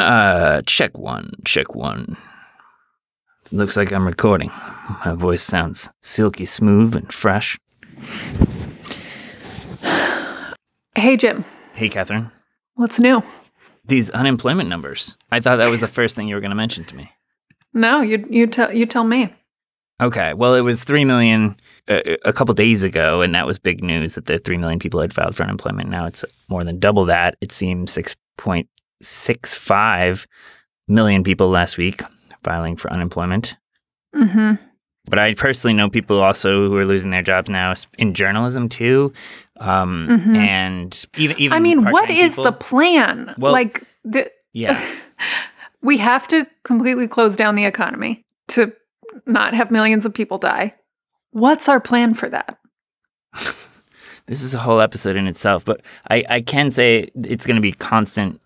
Uh, check one, check one. Looks like I'm recording. My voice sounds silky smooth and fresh. Hey, Jim. Hey, Katherine. What's new? These unemployment numbers. I thought that was the first thing you were going to mention to me. No, you you tell you tell me. Okay, well, it was 3 million uh, a couple days ago, and that was big news that the 3 million people had filed for unemployment. Now it's more than double that. It seems 6.65 million people last week filing for unemployment. Mm-hmm. But I personally know people also who are losing their jobs now in journalism too. Um, Mhm. And even, even I mean, what is people. the plan? Well- like the Yeah. we have to completely close down the economy to not have millions of people die. What's our plan for that? this is a whole episode in itself, but I, I can say it's going to be constant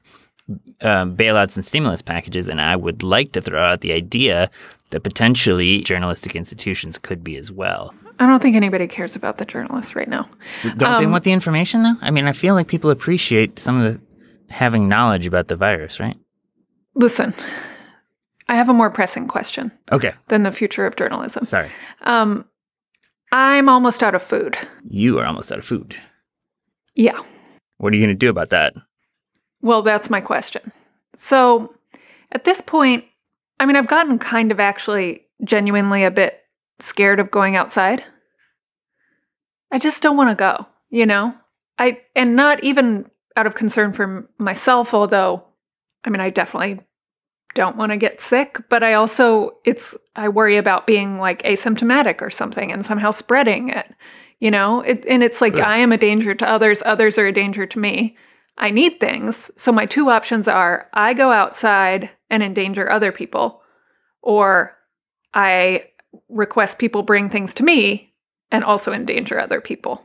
um, bailouts and stimulus packages, and I would like to throw out the idea that potentially journalistic institutions could be as well. I don't think anybody cares about the journalists right now. Don't they Um, want the information though? I mean, I feel like people appreciate some of the having knowledge about the virus, right? Listen, I have a more pressing question Okay, than the future of journalism. sorry. Um, I'm almost out of food. You are almost out of food. Yeah. What are you going to do about that? Well, that's my question. So at this point, I mean, I've gotten kind of actually genuinely a bit scared of going outside. I just don't want to go, you know? I and not even out of concern for myself, although I mean, I definitely don't want to get sick, but I also it's I worry about being like asymptomatic or something and somehow spreading it. You know, it, and it's like. I am a danger to others, others are a danger to me. I need things. So my two options are I go outside and endanger other people, or I request people bring things to me and also endanger other people.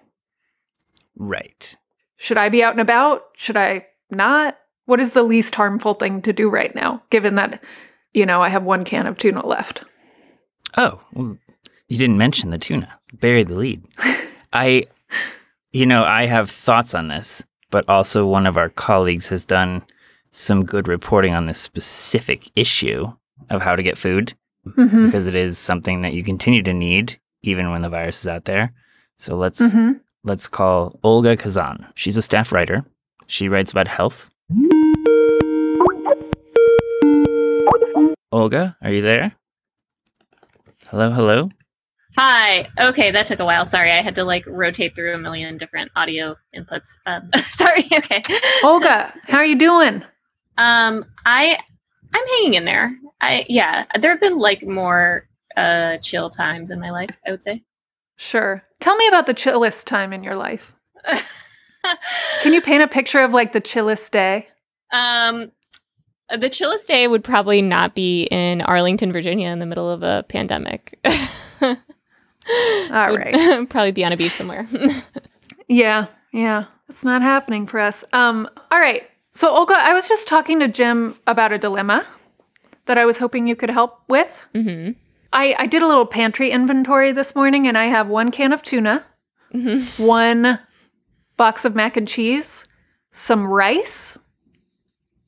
Right. Should I be out and about? Should I not? What is the least harmful thing to do right now, given that, you know, I have one can of tuna left? Oh, well, you didn't mention the tuna. Bury the lead. I, you know, I have thoughts on this, but also one of our colleagues has done some good reporting on this specific issue of how to get food Mm-hmm. because it is something that you continue to need even when the virus is out there. So let's Mm-hmm. let's call Olga Khazan. She's a staff writer. She writes about health. Olga, are you there? Hello, hello. Hi. Okay, that took a while. Sorry, I had to like rotate through a million different audio inputs. Um, sorry. Okay. Olga, how are you doing? Um, I I'm hanging in there. I yeah. There have been like more uh chill times in my life. I would say. Sure. Tell me about the chillest time in your life. Can you paint a picture of like the chillest day? Um, The chillest day would probably not be in Arlington, Virginia, in the middle of a pandemic. All right. probably be on a beach somewhere. Yeah, yeah. It's not happening for us. Um, all right. So Olga, I was just talking to Jim about a dilemma that I was hoping you could help with. hmm I, I did a little pantry inventory this morning and I have one can of tuna, hmm one box of mac and cheese, some rice,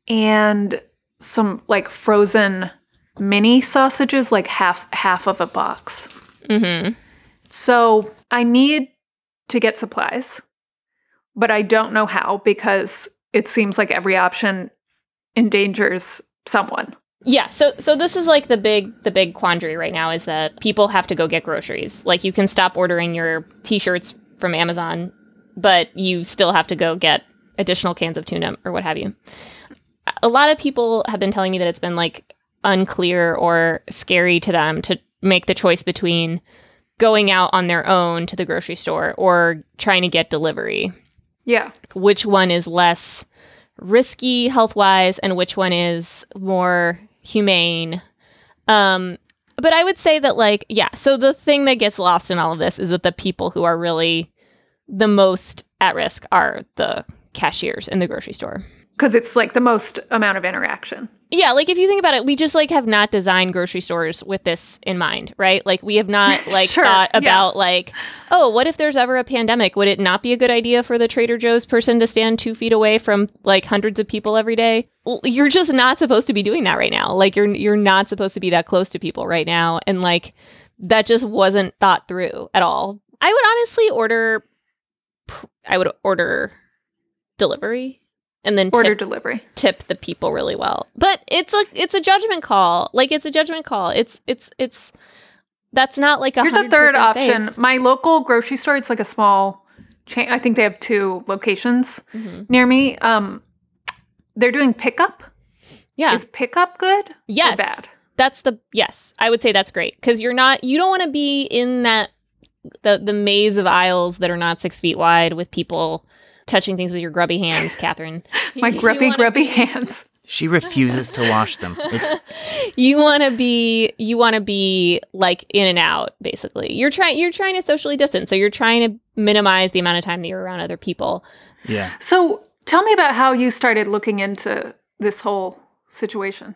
and some like frozen mini sausages, like half half of a box. hmm So I need to get supplies, but I don't know how because it seems like every option endangers someone. Yeah, so so this is like the big the big quandary right now is that people have to go get groceries. Like you can stop ordering your t-shirts from Amazon, but you still have to go get additional cans of tuna or what have you. A lot of people have been telling me that it's been like unclear or scary to them to make the choice between going out on their own to the grocery store or trying to get delivery Yeah. which one is less risky health wise and which one is more humane. Um, but I would say that, like, yeah, so the thing that gets lost in all of this is that the people who are really the most at risk are the cashiers in the grocery store. Because it's like the most amount of interaction. Yeah, like if you think about it, we just like have not designed grocery stores with this in mind, right? Like we have not like Sure, thought yeah. about like, oh, what if there's ever a pandemic? Would it not be a good idea for the Trader Joe's person to stand two feet away from like hundreds of people every day? You're just not supposed to be doing that right now. Like you're you're not supposed to be that close to people right now, and like that just wasn't thought through at all. I would honestly order. I would order delivery and then Order tip delivery. tip the people really well. But it's a it's a judgment call. Like it's a judgment call. It's it's it's that's not like a Here's a third 100% safe. option. My local grocery store, it's like a small chain. I think they have two locations Mhm. near me. Um, they're doing pickup. Yeah. Is pickup good? yes. Or bad? That's the yes. I would say that's great cuz you're not you don't want to be in that the the maze of aisles that are not 6 feet wide with people touching things with your grubby hands, Katherine. My grubby, grubby be- hands. She refuses to wash them. It's you want to be you want to be like in and out basically you're trying you're trying to socially distance so you're trying to minimize the amount of time that you're around other people yeah. So tell me about how you started looking into this whole situation.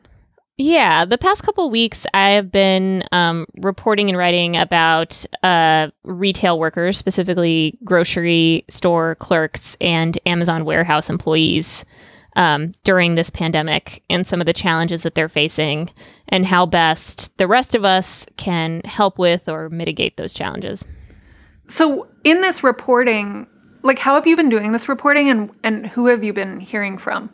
Yeah the past couple weeks i have been um, reporting and writing about uh, retail workers specifically grocery store clerks and amazon warehouse employees um, during this pandemic and some of the challenges that they're facing and how best the rest of us can help with or mitigate those challenges So in this reporting, like how have you been doing this reporting and, and who have you been hearing from?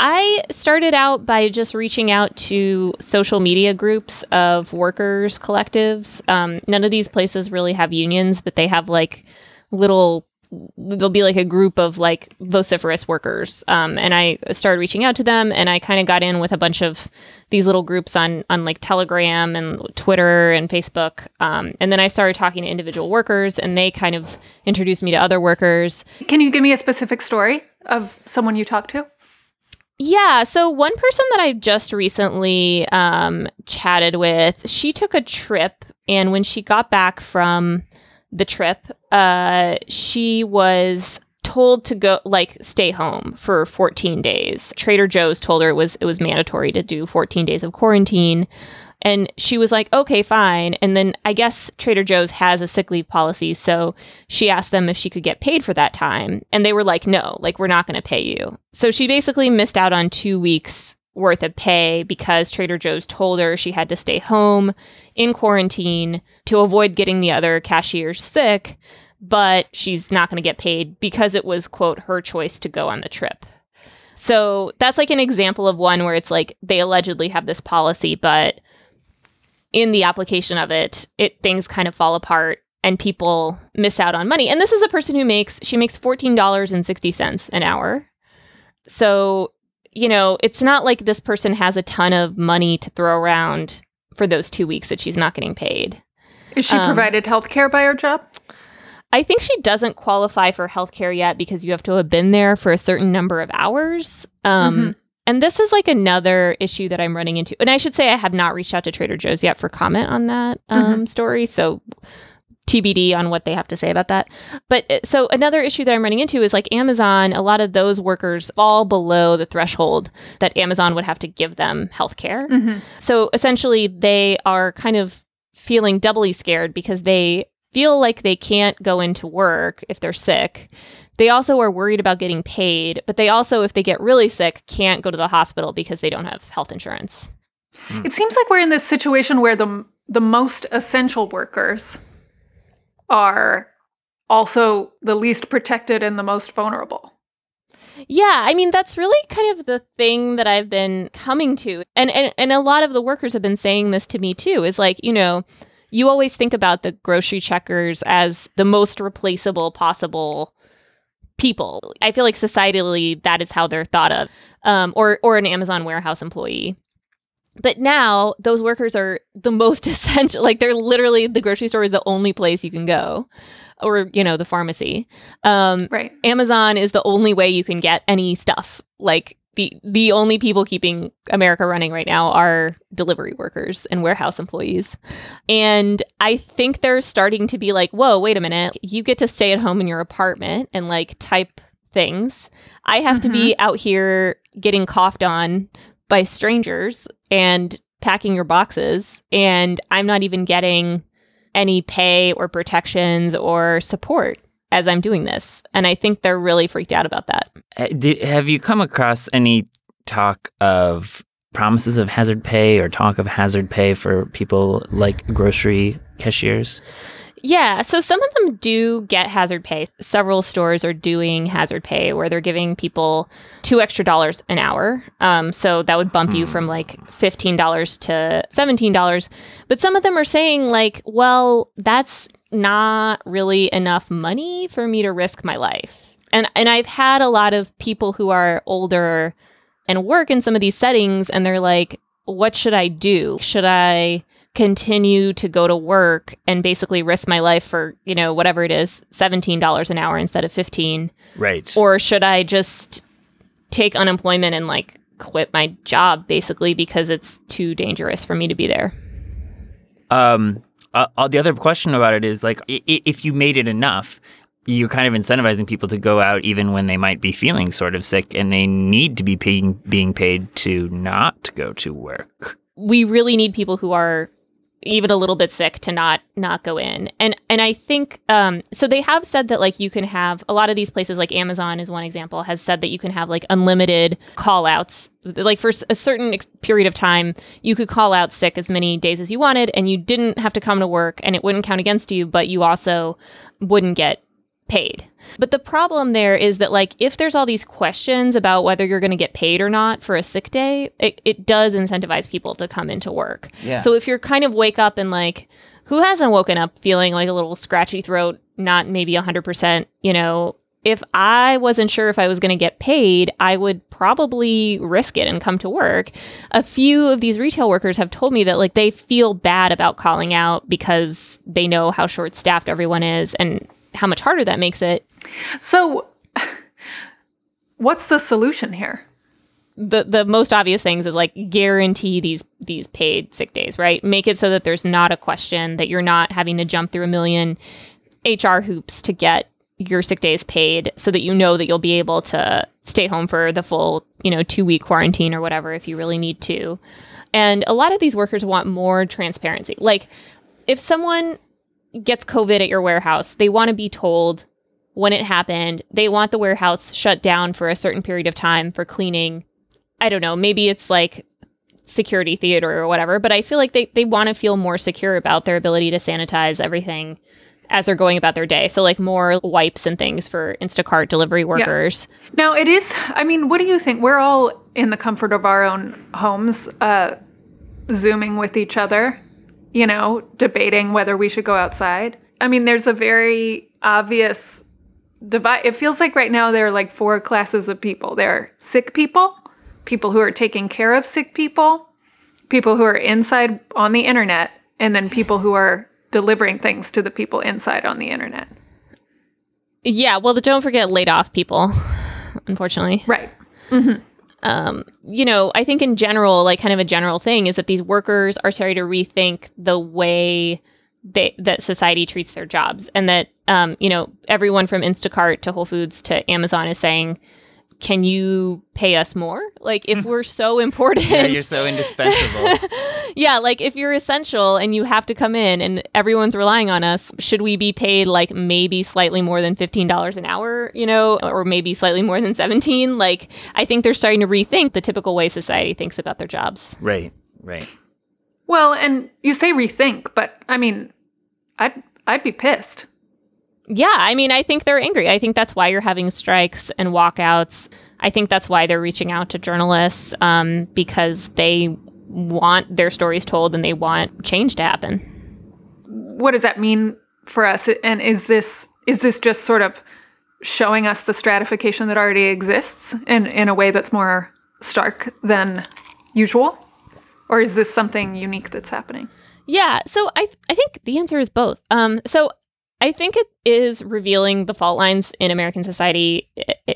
I started out by just reaching out to social media groups of workers, collectives. Um, none of these places really have unions, but they have like little. There'll be like a group of like vociferous workers, um, and I started reaching out to them, and I kind of got in with a bunch of these little groups on on like Telegram and Twitter and Facebook, um, and then I started talking to individual workers, and they kind of introduced me to other workers, Can you give me a specific story of someone you talked to? Yeah. So one person that I just recently um, chatted with, she took a trip, and when she got back from the trip, uh, she was told to go like stay home for 14 days. Trader Joe's told her it was it was mandatory to do 14 days of quarantine. And she was like, okay, fine. And then I guess Trader Joe's has a sick leave policy. So she asked them if she could get paid for that time. And they were like, no, like, we're not going to pay you. So she basically missed out on two weeks worth of pay because Trader Joe's told her she had to stay home in quarantine to avoid getting the other cashiers sick. But she's not going to get paid because it was, quote, her choice to go on the trip. So that's like an example of one where it's like they allegedly have this policy, but in the application of it, it things kind of fall apart and people miss out on money. And this is a person who makes she makes $14.60 an hour. So, you know, it's not like this person has a ton of money to throw around for those 2 weeks that she's not getting paid. Is she Um, provided health care by her job? I think she doesn't qualify for healthcare yet because you have to have been there for a certain number of hours. Um, Mhm. And this is like another issue that I'm running into. And I should say I have not reached out to Trader Joe's yet for comment on that um, story. So TBD on what they have to say about that. But uh, so another issue that I'm running into is like Amazon, a lot of those workers fall below the threshold that Amazon would have to give them healthcare. Mhm. So essentially, they are kind of feeling doubly scared because they feel like they can't go into work if they're sick. They also are worried about getting paid, but they also, if they get really sick, can't go to the hospital because they don't have health insurance. Hmm. It seems like we're in this situation where the the most essential workers are also the least protected and the most vulnerable. Yeah, I mean that's really kind of the thing that I've been coming to. And and and a lot of the workers have been saying this to me too. Is like, you know, you always think about the grocery checkers as the most replaceable possible people. I feel like societally that is how they're thought of. Um or or an Amazon warehouse employee. But now those workers are the most essential. Like they're literally the grocery store is the only place you can go, or you know the pharmacy. Um, Right. Amazon is the only way you can get any stuff. Like the the only people keeping America running right now are delivery workers and warehouse employees. And I think they're starting to be like, "Whoa, wait a minute. You get to stay at home in your apartment and like type things. I have to be mm-hmm. out here getting coughed on by strangers and packing your boxes, and I'm not even getting any pay or protections or support as I'm doing this. And I think they're really freaked out about that. Uh, have you come across any talk of promises of hazard pay or talk of hazard pay for people like grocery cashiers? Yeah, so some of them do get hazard pay. Several stores are doing hazard pay where they're giving people two extra dollars an hour. Um, so that would bump you from like fifteen dollars to seventeen dollars. But some of them are saying like, well, that's not really enough money for me to risk my life. And and I've had a lot of people who are older and work in some of these settings, and they're like, what should I do? Should I continue to go to work and basically risk my life for, you know, whatever it is, $17 an hour instead of 15 Right. or should I just take unemployment and like quit my job basically because it's too dangerous for me to be there? Um, uh, uh, the other question about it is like, if you made it enough, you're kind of incentivizing people to go out even when they might be feeling sort of sick and they need to be paying, being paid to not go to work. we really need people who are even a little bit sick to not not go in and and i think um so they have said that like you can have a lot of these places like amazon is one example has said that you can have like unlimited call outs like for a certain ex- period of time you could call out sick as many days as you wanted and you didn't have to come to work and it wouldn't count against you but you also wouldn't get paid. But the problem there is that like if there's all these questions about whether you're going to get paid or not for a sick day, it, it does incentivize people to come into work. Yeah. So if you're kind of wake up and like who hasn't woken up feeling like a little scratchy throat, not maybe 100%, you know, if I wasn't sure if I was going to get paid, I would probably risk it and come to work. A few of these retail workers have told me that like they feel bad about calling out because they know how short staffed everyone is and how much harder that makes it. So, what's the solution here? The the most obvious things is like guarantee these these paid sick days, right? Make it so that there's not a question that you're not having to jump through a million HR hoops to get your sick days paid so that you know that you'll be able to stay home for the full, you know, 2 week quarantine or whatever if you really need to. And a lot of these workers want more transparency. Like if someone gets COVID at your warehouse, they want to be told when it happened. They want the warehouse shut down for a certain period of time for cleaning. I don't know, maybe it's like security theater or whatever, but I feel like they, they want to feel more secure about their ability to sanitize everything as they're going about their day. So, like more wipes and things for Instacart delivery workers. Now, it is, I mean, what do you think? We're all in the comfort of our own homes, uh, Zooming with each other, you know, debating whether we should go outside. I mean, there's a very obvious divide. It feels like right now there are like four classes of people there are sick people, people who are taking care of sick people, people who are inside on the internet, and then people who are delivering things to the people inside on the internet. Yeah, well, the, don't forget laid off people, unfortunately. Right. um, you know, I think in general, like kind of a general thing is that these workers are starting to rethink the way they, that society treats their jobs, and that um, you know everyone from Instacart to Whole Foods to Amazon is saying, "Can you pay us more? Like if we're so important, Yeah, you're so indispensable. yeah, like if you're essential and you have to come in and everyone's relying on us, should we be paid like maybe slightly more than $15 an hour, you know, or maybe slightly more than 17? Like I think they're starting to rethink the typical way society thinks about their jobs. right, right. Well, and you say rethink, but I mean, I'd I'd be pissed. Yeah, I mean, I think they're angry. I think that's why you're having strikes and walkouts. I think that's why they're reaching out to journalists um, because they want their stories told and they want change to happen. What does that mean for us? And is this is this just sort of showing us the stratification that already exists in in a way that's more stark than usual? Or is this something unique that's happening? Yeah, so I I think the answer is both. Um, so I think it is revealing the fault lines in American society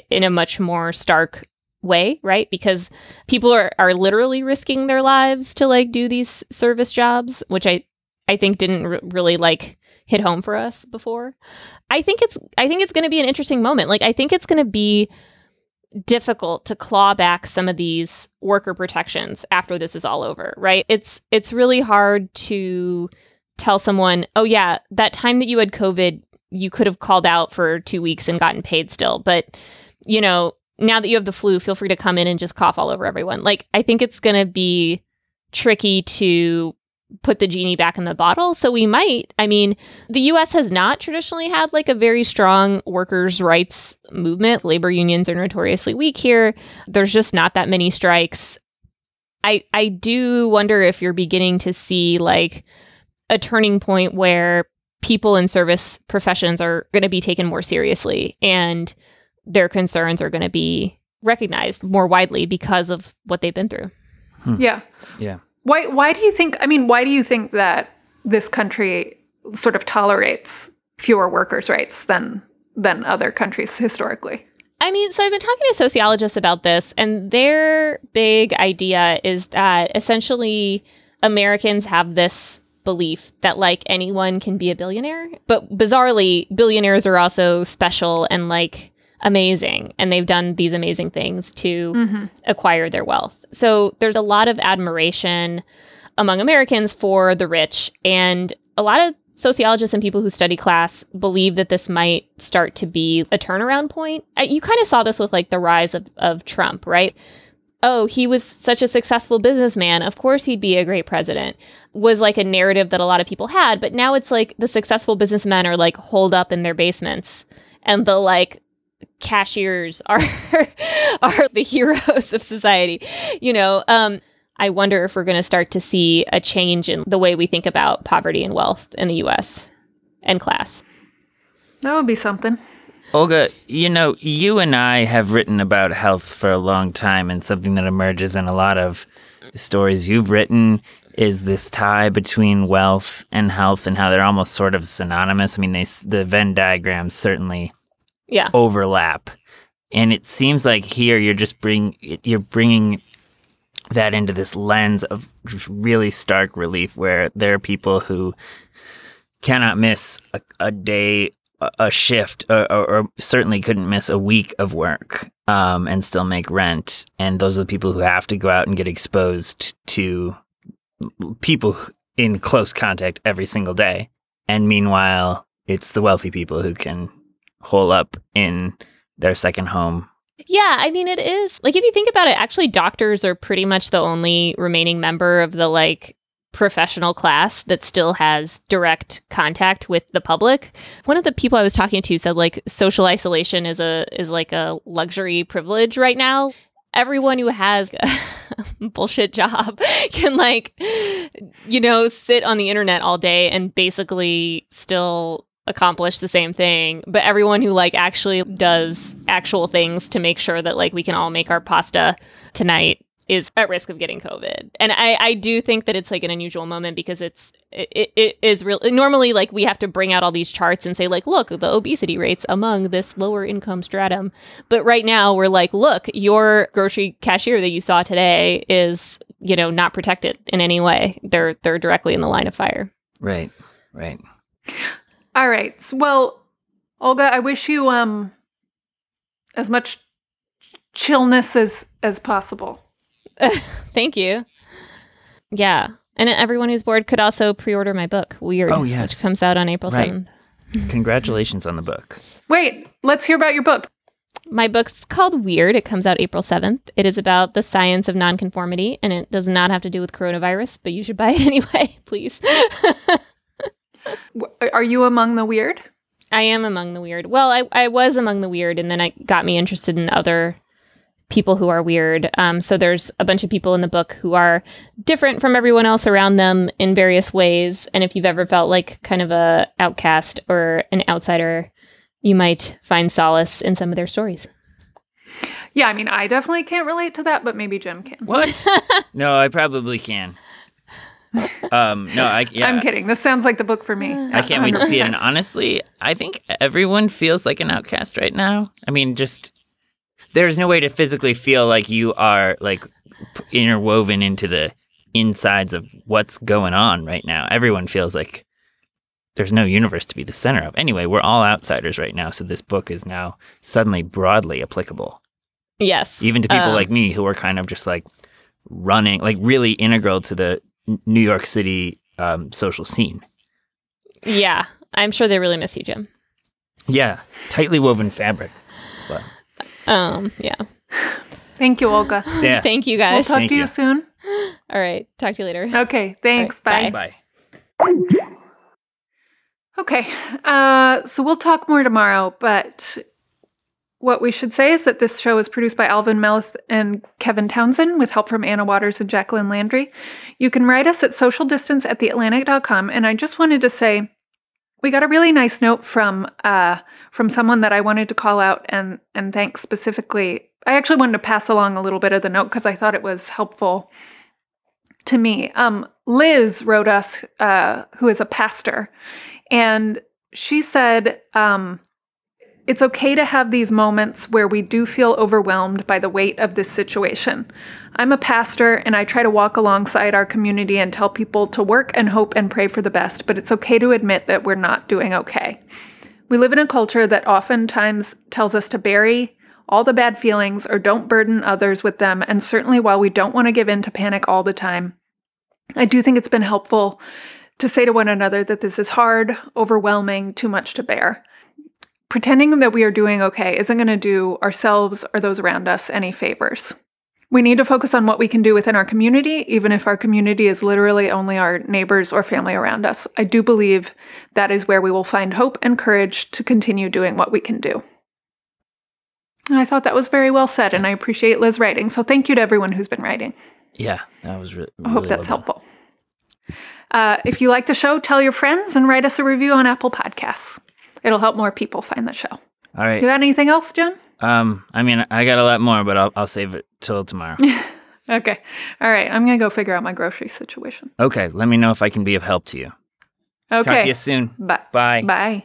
in a much more stark way, right? Because people are are literally risking their lives to like do these service jobs, which I I think didn't r- really like hit home for us before. I think it's I think it's going to be an interesting moment. Like I think it's going to be difficult to claw back some of these worker protections after this is all over, right? It's it's really hard to tell someone, "Oh yeah, that time that you had COVID, you could have called out for 2 weeks and gotten paid still." But, you know, now that you have the flu, feel free to come in and just cough all over everyone. Like I think it's going to be tricky to put the genie back in the bottle. So we might, I mean, the US has not traditionally had like a very strong workers' rights movement. Labor unions are notoriously weak here. There's just not that many strikes. I I do wonder if you're beginning to see like a turning point where people in service professions are going to be taken more seriously and their concerns are going to be recognized more widely because of what they've been through. Hmm. Yeah. Yeah. Why why do you think I mean, why do you think that this country sort of tolerates fewer workers' rights than than other countries historically? I mean, so I've been talking to sociologists about this, and their big idea is that essentially Americans have this belief that like anyone can be a billionaire, but bizarrely, billionaires are also special and like amazing, and they've done these amazing things to Mm-hmm. acquire their wealth. So there's a lot of admiration among Americans for the rich, and a lot of sociologists and people who study class believe that this might start to be a turnaround point. Uh, You kind of saw this with like the rise of, of Trump, right? Oh, he was such a successful businessman. Of course, he'd be a great president. Was like a narrative that a lot of people had. But now it's like the successful businessmen are like holed up in their basements, and the like cashiers are are the heroes of society. You know, um, I wonder if we're going to start to see a change in the way we think about poverty and wealth in the U.S. and class. That would be something. Olga, you know, you and I have written about health for a long time, and something that emerges in a lot of the stories you've written is this tie between wealth and health and how they're almost sort of synonymous. I mean, they, the Venn diagrams certainly Yeah. overlap, and it seems like here you're just bring you're bringing that into this lens of just really stark relief, where there are people who cannot miss a, a day, a, shift, or, or, or certainly couldn't miss a week of work um, and still make rent. And those are the people who have to go out and get exposed to people in close contact every single day. And meanwhile, it's the wealthy people who can hole up in their second home. Yeah, I mean, it is. Like, if you think about it, actually, doctors are pretty much the only remaining member of the like professional class that still has direct contact with the public. One of the people I was talking to said like social isolation is a is like a luxury privilege right now. Everyone who has a bullshit job can like you know sit on the internet all day and basically still accomplish the same thing but everyone who like actually does actual things to make sure that like we can all make our pasta tonight is at risk of getting covid and i i do think that it's like an unusual moment because it's it, it is real normally like we have to bring out all these charts and say like look the obesity rates among this lower income stratum but right now we're like look your grocery cashier that you saw today is you know not protected in any way they're they're directly in the line of fire Right, right. All right. s- Well, Olga, I wish you um as much chillness as as possible. Thank you. Yeah. And everyone who's bored could also pre order my book, Weird, Oh, which yes. comes out on April Right. 7th. Congratulations on the book. Wait, let's hear about your book. My book's called Weird. It comes out April 7th. It is about the science of nonconformity, and it does not have to do with coronavirus, but you should buy it anyway, please. Are you among the weird? I am among the weird. Well, I, I was among the weird, and then it got me interested in other people who are weird. Um, so there's a bunch of people in the book who are different from everyone else around them in various ways. And if you've ever felt like kind of a outcast or an outsider, you might find solace in some of their stories. Yeah, I mean, I definitely can't relate to that, but maybe Jim can. What? no, I probably can. Um, no, I yeah. I'm kidding. This sounds like the book for me. I can't wait to see it. And honestly, I think everyone feels like an outcast right now. I mean, just there's no way to physically feel like you are like interwoven into the insides of what's going on right now. Everyone feels like there's no universe to be the center of. Anyway, we're all outsiders right now, so this book is now suddenly broadly applicable, Yes. even to people Um, like me who are kind of just like running, like really integral to the New York City um, social scene. Yeah. I'm sure they really miss you, Jim. Yeah, tightly woven fabric. But Um, yeah. Thank you, Olga. yeah, Thank you guys. We'll talk Thank to you you. soon. All right. Talk to you later. Okay, thanks. All right, bye. bye. Okay, uh, so we'll talk more tomorrow, but what we should say is that this show is produced by Alvin Melathe and Kevin Townsend with help from Anna Waters and Jacqueline Landry. You can write us at socialdistance at theatlantic.com. And I just wanted to say we got a really nice note from uh, from someone that I wanted to call out and and thank specifically. I actually wanted to pass along a little bit of the note because I thought it was helpful to me. Um, Liz wrote us, uh, who is a pastor, and she said, um, it's okay to have these moments where we do feel overwhelmed by the weight of this situation. I'm a pastor and I try to walk alongside our community and tell people to work and hope and pray for the best, but it's okay to admit that we're not doing okay. We live in a culture that oftentimes tells us to bury all the bad feelings or don't burden others with them, and certainly while we don't want to give in to panic all the time, I do think it's been helpful to say to one another that this is hard, overwhelming, too much to bear. Pretending that we are doing okay isn't going to do ourselves or those around us any favors. We need to focus on what we can do within our community, even if our community is literally only our neighbors or family around us. I do believe that is where we will find hope and courage to continue doing what we can do. And I thought that was very well said, and I appreciate Liz writing. So thank you to everyone who's been writing. Yeah, that was re- I hope that's helpful. Uh, if you like the show, tell your friends and write us a review on Apple Podcasts. It'll help more people find the show. All right. You got anything else, Jim? Um, I mean, I got a lot more, but I'll I'll save it till tomorrow. Okay. All right. I'm going to go figure out my grocery situation. okay, let me know if I can be of help to you. Okay. Talk to you soon. Bye. Bye. Bye.